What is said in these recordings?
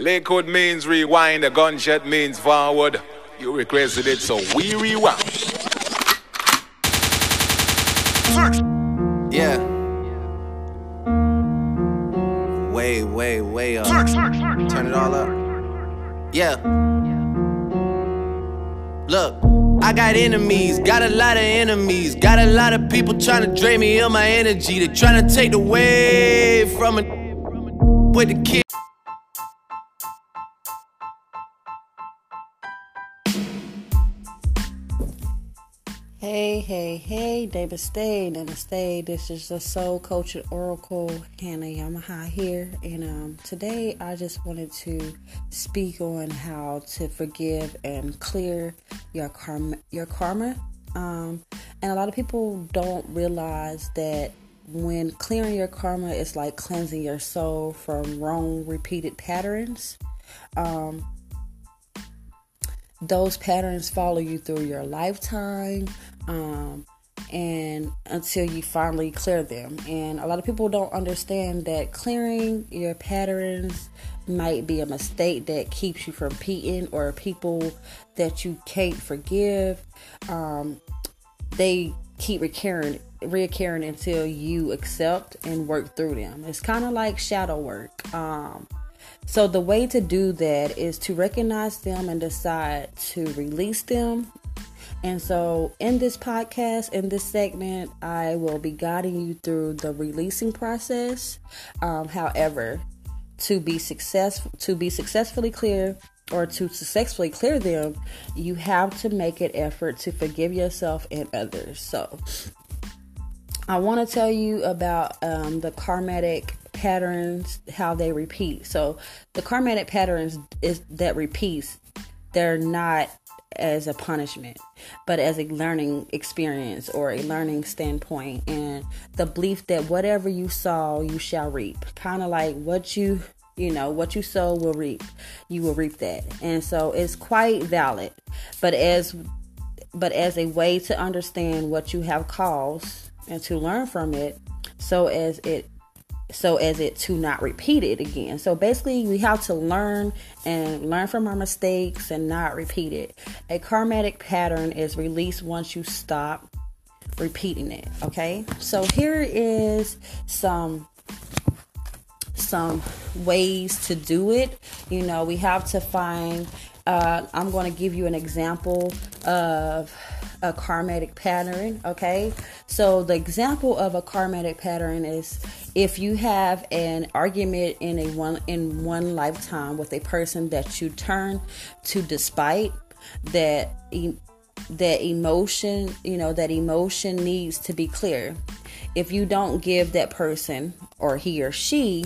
Lakewood means rewind, a gunshot means forward. You requested it, so we rewind. Yeah. Way, way, way up. Turn it all up. Yeah. Look, I got enemies, got a lot of enemies, got a lot of people trying to drain me of my energy. They trying to take away from it with the kid. Hey, hey, hey, David Stay, Namaste. This is the Soul Coach and Oracle, Hannah Yamaha here. And um, today I just wanted to speak on how to forgive and clear your karma. Your karma. Um, and a lot of people don't realize that when clearing your karma is like cleansing your soul from wrong repeated patterns. Um, those patterns follow you through your lifetime um, and until you finally clear them. And a lot of people don't understand that clearing your patterns might be a mistake that keeps you from repeating or people that you can't forgive. Um, they keep recurring reoccurring until you accept and work through them. It's kind of like shadow work. Um, so, the way to do that is to recognize them and decide to release them. And so, in this podcast, in this segment, I will be guiding you through the releasing process. Um, however, to be successful, to be successfully clear, or to successfully clear them, you have to make an effort to forgive yourself and others. So, I want to tell you about um, the karmatic patterns, how they repeat. So the karmatic patterns is that repeats, they're not as a punishment, but as a learning experience or a learning standpoint, and the belief that whatever you sow, you shall reap. Kind of like what you you know what you sow will reap. You will reap that. And so it's quite valid. But as but as a way to understand what you have caused and to learn from it so as it so as it to not repeat it again. So basically, we have to learn and learn from our mistakes and not repeat it. A karmatic pattern is released once you stop repeating it. Okay, so here is some some ways to do it. You know, we have to find. Uh, I'm going to give you an example of a karmatic pattern. Okay, so the example of a karmatic pattern is if you have an argument in a one in one lifetime with a person that you turn to despite that that emotion you know that emotion needs to be clear if you don't give that person or he or she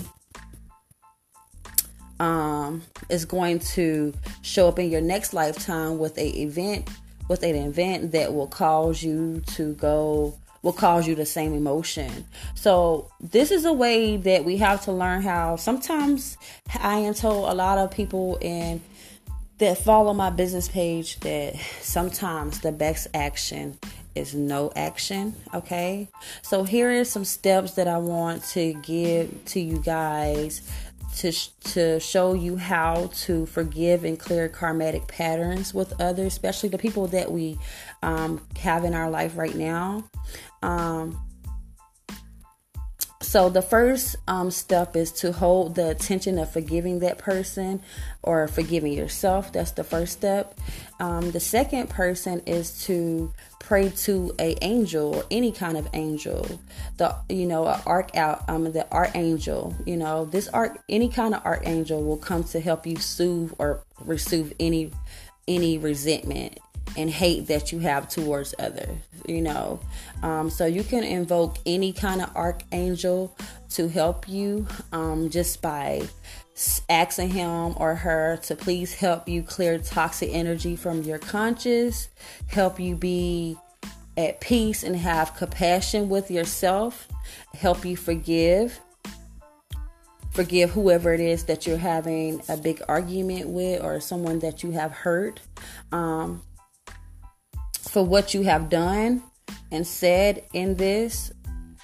um is going to show up in your next lifetime with a event with an event that will cause you to go will cause you the same emotion. So, this is a way that we have to learn how sometimes I am told a lot of people in that follow my business page that sometimes the best action is no action. Okay. So, here are some steps that I want to give to you guys to to show you how to forgive and clear karmatic patterns with others, especially the people that we um, have in our life right now. Um, so the first um, step is to hold the attention of forgiving that person or forgiving yourself. That's the first step. Um, the second person is to pray to a angel or any kind of angel. The you know arc out um the archangel. You know this arc any kind of archangel will come to help you soothe or receive any any resentment and hate that you have towards others you know? Um, so you can invoke any kind of archangel to help you um, just by asking him or her to please help you clear toxic energy from your conscious help you be at peace and have compassion with yourself help you forgive forgive whoever it is that you're having a big argument with or someone that you have hurt. Um, for what you have done and said in this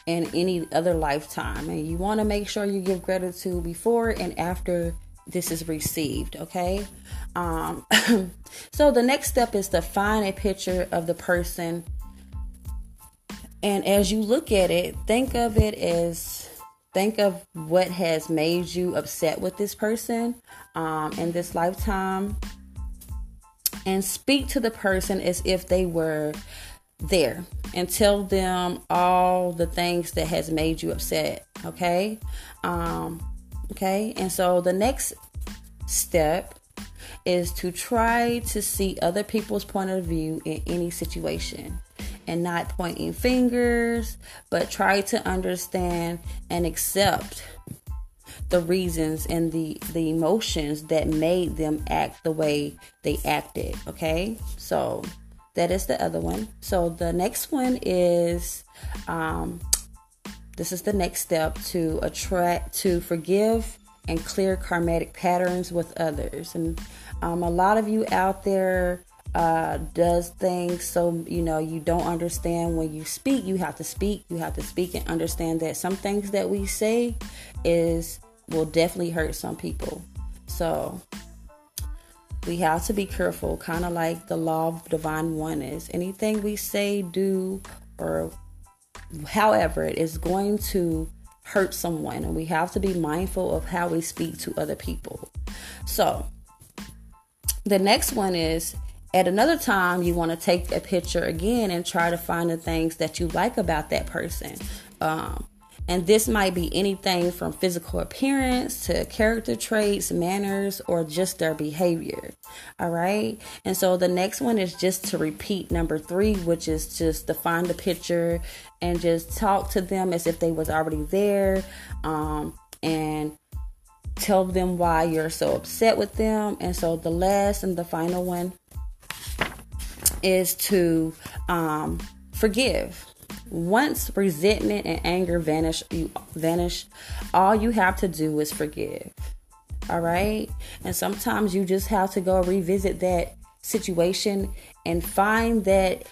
and any other lifetime. And you want to make sure you give gratitude before and after this is received. Okay. Um, so the next step is to find a picture of the person, and as you look at it, think of it as think of what has made you upset with this person um, in this lifetime and speak to the person as if they were there and tell them all the things that has made you upset okay? Um okay? And so the next step is to try to see other people's point of view in any situation and not pointing fingers but try to understand and accept the reasons and the the emotions that made them act the way they acted okay? So that is the other one. So the next one is um this is the next step to attract to forgive and clear karmatic patterns with others. And um, a lot of you out there uh, does things so you know you don't understand when you speak you have to speak. You have to speak and understand that some things that we say is will definitely hurt some people. So we have to be careful, kind of like the law of divine oneness. Anything we say, do, or however, it is going to hurt someone, and we have to be mindful of how we speak to other people. So the next one is at another time you want to take a picture again and try to find the things that you like about that person um, and this might be anything from physical appearance to character traits, manners, or just their behavior. All right. And so the next one is just to repeat number three, which is just to find a picture and just talk to them as if they was already there. Um, and tell them why you're so upset with them. And so the last and the final one is to um, forgive once resentment and anger vanish, you vanish, all you have to do is forgive. All right? And sometimes you just have to go revisit that situation and find that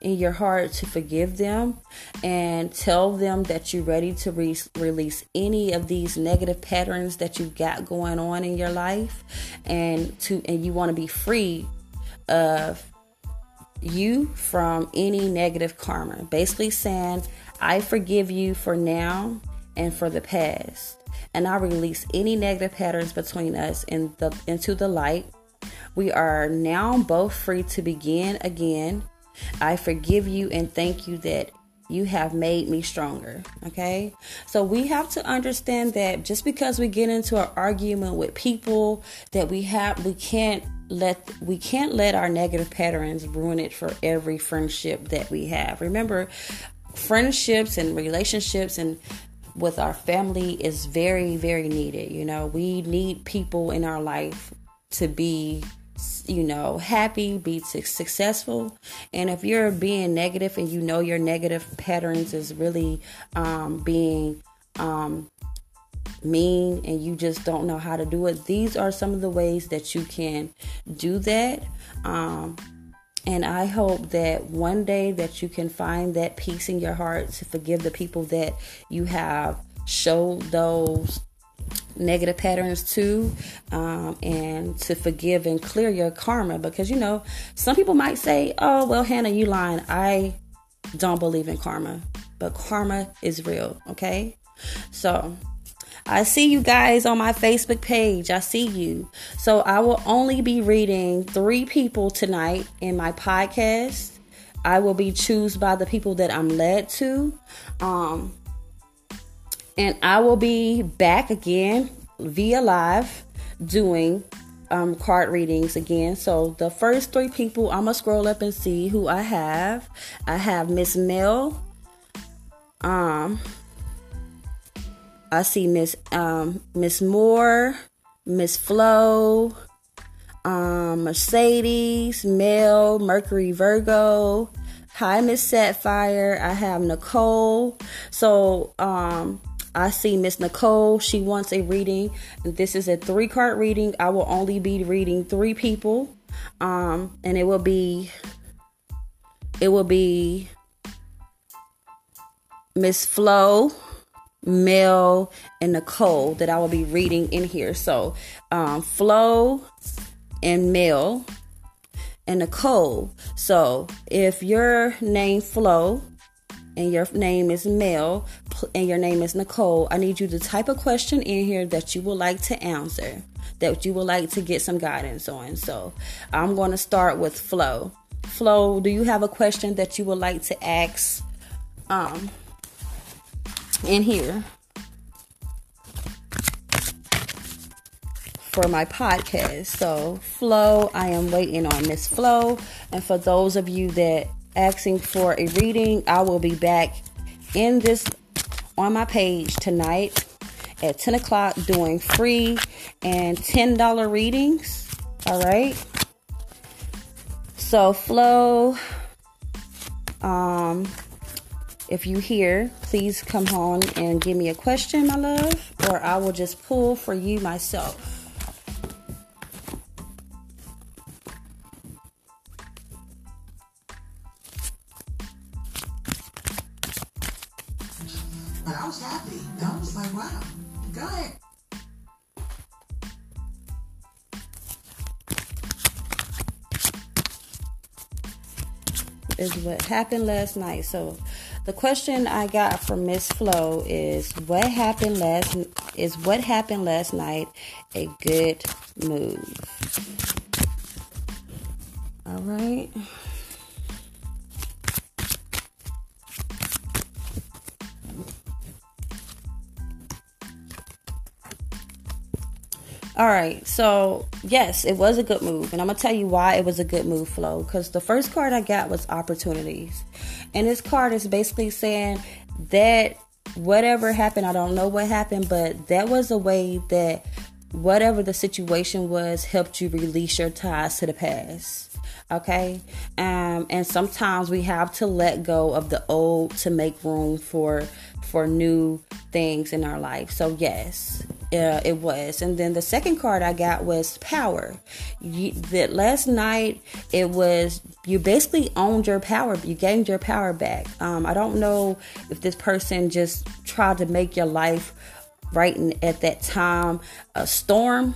in your heart to forgive them and tell them that you're ready to re- release any of these negative patterns that you got going on in your life and to and you want to be free of you from any negative karma. Basically, saying, I forgive you for now and for the past. And I release any negative patterns between us in the, into the light. We are now both free to begin again. I forgive you and thank you that you have made me stronger. Okay. So we have to understand that just because we get into an argument with people that we have, we can't let we can't let our negative patterns ruin it for every friendship that we have. Remember, friendships and relationships and with our family is very very needed. You know, we need people in our life to be you know happy be successful and if you're being negative and you know your negative patterns is really um, being um, mean and you just don't know how to do it, these are some of the ways that you can do that. Um, and I hope that one day that you can find that peace in your heart to forgive the people that you have showed those negative patterns to um, and to forgive and clear your karma. Because you know some people might say oh well hannah you lying. I don't believe in karma but karma is real. Okay? So I see you guys on my Facebook page. I see you. So I will only be reading three people tonight in my podcast. I will be choose by the people that I'm led to. Um, and I will be back again via live doing um, card readings again. So the first three people, I'm gonna scroll up and see who I have. I have Miss Mel. Um, I see Miss um, Miss Moore, Miss Flo, um, Mercedes, Mel, Mercury, Virgo. Hi, Miss Sapphire. I have Nicole. So um, I see Miss Nicole. She wants a reading. This is a three card reading. I will only be reading three people, um, and it will be it will be Miss Flo Mel, and Nicole that I will be reading in here. So, um, Flo and Mel and Nicole. So, if your name Flo and your name is Mel and your name is Nicole, I need you to type a question in here that you would like to answer, that you would like to get some guidance on. So, I'm going to start with Flo. Flo, do you have a question that you would like to ask um, in here for my podcast. So, Flo, I am waiting on Miss Flo. And for those of you that asking for a reading, I will be back in this on my page tonight at 10 o'clock doing free and $10 readings. All right. So, Flo, um, if you hear, please come on and give me a question, my love, or I will just pull for you myself. But I was happy. I was like, wow, go ahead. Is what happened last night. So, the question I got from Miss Flo is what happened last is what happened last night a good move. All right. All right, so yes, it was a good move, and I'm gonna tell you why it was a good move, Flo. Because the first card I got was opportunities, and this card is basically saying that whatever happened, I don't know what happened, but that was a way that whatever the situation was helped you release your ties to the past. Okay, um, and sometimes we have to let go of the old to make room for for new things in our life. So yes, uh, it was. And then the second card I got was power. You, that last night it was you basically owned your power. You gained your power back. Um, I don't know if this person just tried to make your life right at that time a storm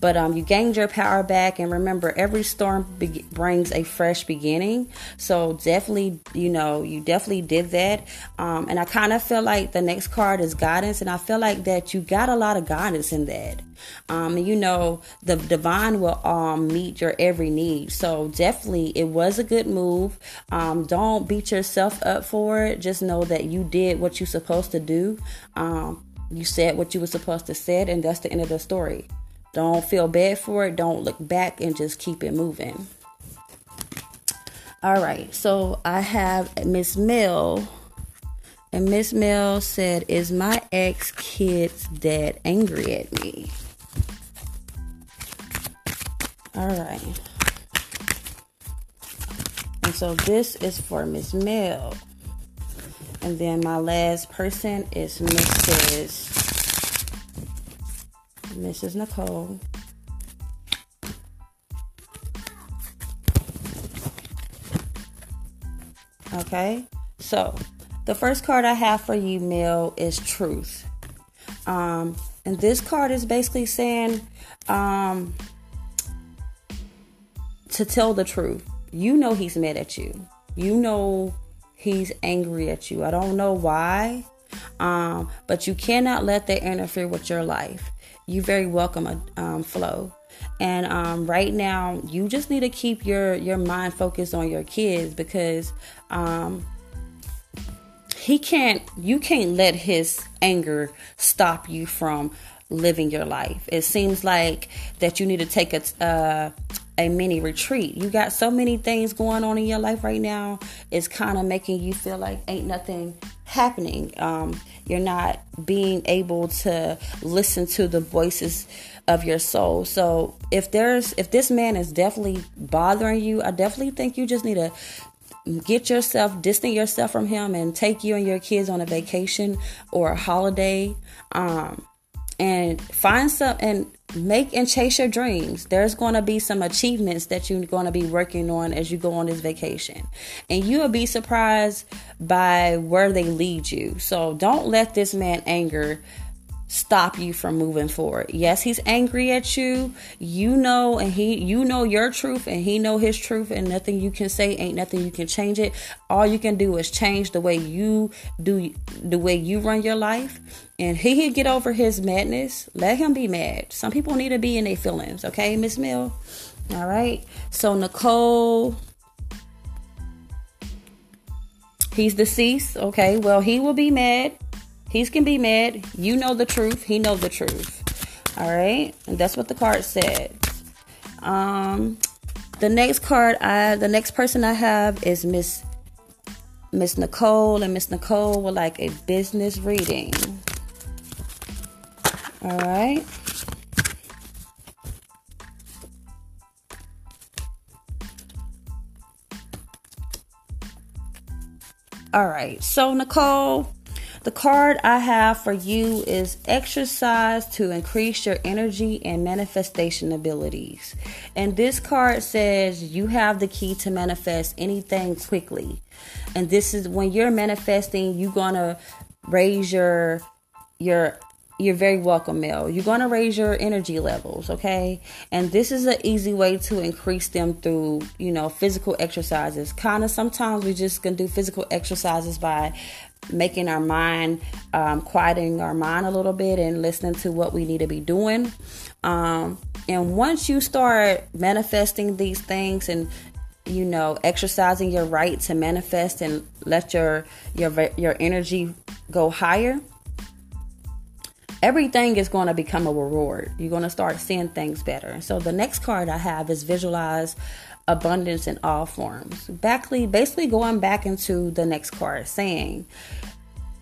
but um, you gained your power back, and remember, every storm be- brings a fresh beginning. So definitely, you know, you definitely did that. Um, and I kind of feel like the next card is guidance, and I feel like that you got a lot of guidance in that. Um, you know, the divine will um meet your every need. So definitely, it was a good move. Um, don't beat yourself up for it. Just know that you did what you're supposed to do. Um, you said what you were supposed to said, and that's the end of the story. Don't feel bad for it. Don't look back and just keep it moving. All right, so I have Miss Mill, and Miss Mill said, Is my ex kid's dad angry at me? All right. And so this is for Miss Mill. And then my last person is Mrs. Mrs. Nicole. Okay, so the first card I have for you, Mill, is Truth. Um, and this card is basically saying um, to tell the truth. You know he's mad at you. You know he's angry at you. I don't know why, um, but you cannot let that interfere with your life you very welcome um, Flo. And um, right now you just need to keep your your mind focused on your kids because um, he can't you can't let his anger stop you from living your life. It seems like that you need to take a uh, a mini retreat. You got so many things going on in your life right now. It's kind of making you feel like ain't nothing happening. Um, you're not being able to listen to the voices of your soul. So if there's if this man is definitely bothering you, I definitely think you just need to get yourself distance yourself from him and take you and your kids on a vacation or a holiday um, and find some and make and chase your dreams. There's going to be some achievements that you're going to be working on as you go on this vacation. And you'll be surprised by where they lead you. So don't let this man anger stop you from moving forward. Yes, he's angry at you. You know and he you know your truth and he know his truth and nothing you can say ain't nothing you can change it. All you can do is change the way you do the way you run your life and he can get over his madness. Let him be mad. Some people need to be in their feelings, okay, Miss Mill? All right. So Nicole He's deceased. Okay. Well, he will be mad He's can be mad. You know the truth. He knows the truth. All right, and that's what the card said. Um, the next card, I the next person I have is Miss Miss Nicole, and Miss Nicole would like a business reading. All right. All right. So Nicole, the card I have for you is exercise to increase your energy and manifestation abilities. And this card says you have the key to manifest anything quickly. And this is when you're manifesting, you're going to raise your your you're very welcome, Mel. You're going to raise your energy levels, okay? And this is an easy way to increase them through, you know, physical exercises. Kind of sometimes we just can do physical exercises by making our mind, um, quieting our mind a little bit and listening to what we need to be doing. Um, and once you start manifesting these things and you know exercising your right to manifest and let your your your energy go higher everything is going to become a reward you're going to start seeing things better so the next card i have is visualize abundance in all forms. Basically, basically going back into the next card, saying,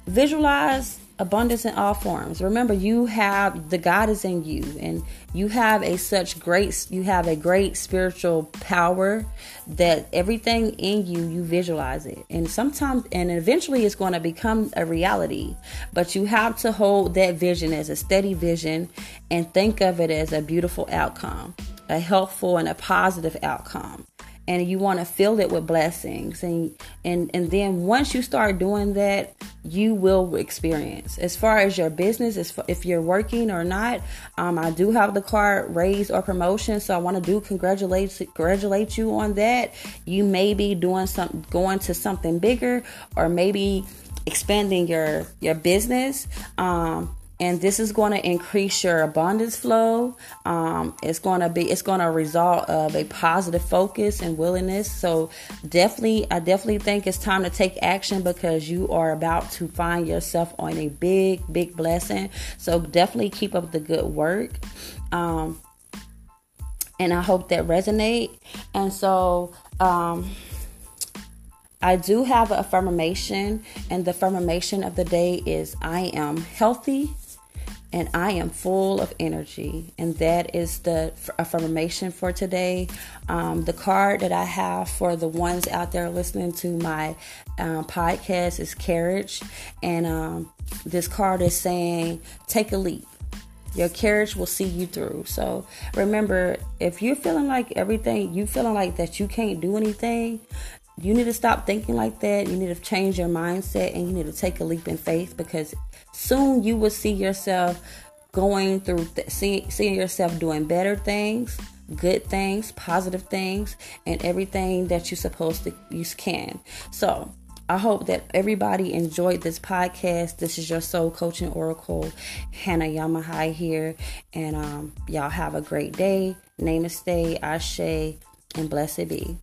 visualize abundance in all forms. Remember, you have the God is in you, and you have a such great, you have a great spiritual power that everything in you, you visualize it, and sometimes, and eventually, it's going to become a reality. But you have to hold that vision as a steady vision, and think of it as a beautiful outcome a helpful and a positive outcome. And you want to fill it with blessings. And and and then once you start doing that you will experience. As far as your business as if you're working or not um, i do have the card raise or promotion. So i want to do congratulate congratulate you on that. You may be doing some going to something bigger or maybe expanding your your business. Um, and this is going to increase your abundance flow. Um, it's going to be it's going to result of a positive focus and willingness. So definitely i definitely think it's time to take action because you are about to find yourself on a big big blessing. So definitely keep up the good work. Um, and i hope that resonate. And so um, I do have an affirmation, and the affirmation of the day is I am healthy, and I am full of energy. And that is the affirmation for today. Um, the card that I have for the ones out there listening to my um, podcast is Carriage. And um, this card is saying, Take a leap. Your carriage will see you through. So remember, if you're feeling like everything, you feeling like that you can't do anything, you need to stop thinking like that. You need to change your mindset and you need to take a leap in faith because soon you will see yourself going through, th- see, seeing yourself doing better things, good things, positive things, and everything that you're supposed to, you can. So, I hope that everybody enjoyed this podcast. This is your soul coaching oracle, Hannah Yamahai here. And um, y'all have a great day. Namaste, Ashe, and blessed be.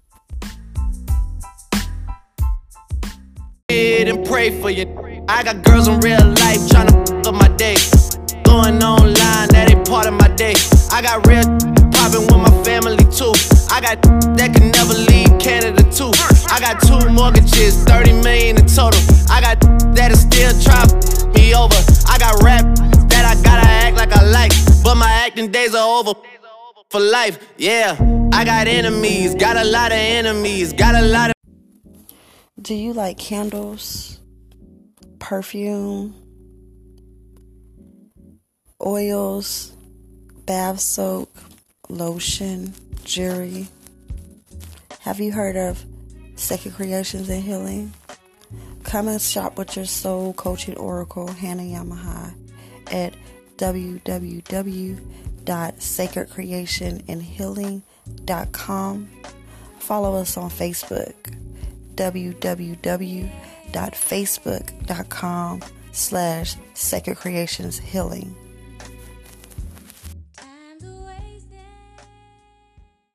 And pray for you. I got girls in real life trying to up my day. Going online, that ain't part of my day. I got real popping with my family too. I got that can never leave Canada too. I got two mortgages, 30 million in total. I got that is still try me over. I got rap that I gotta act like I like, but my acting days are over for life. Yeah, I got enemies, got a lot of enemies, got a lot of. Do you like candles, perfume, oils, bath soak, lotion, jewelry. Have you heard of Sacred Creations and Healing? Come and shop with your soul coaching oracle, Hannah Yamaha, at www.sacredcreationandhealing.com. Follow us on Facebook, www.facebook.com slash sacred creations healing.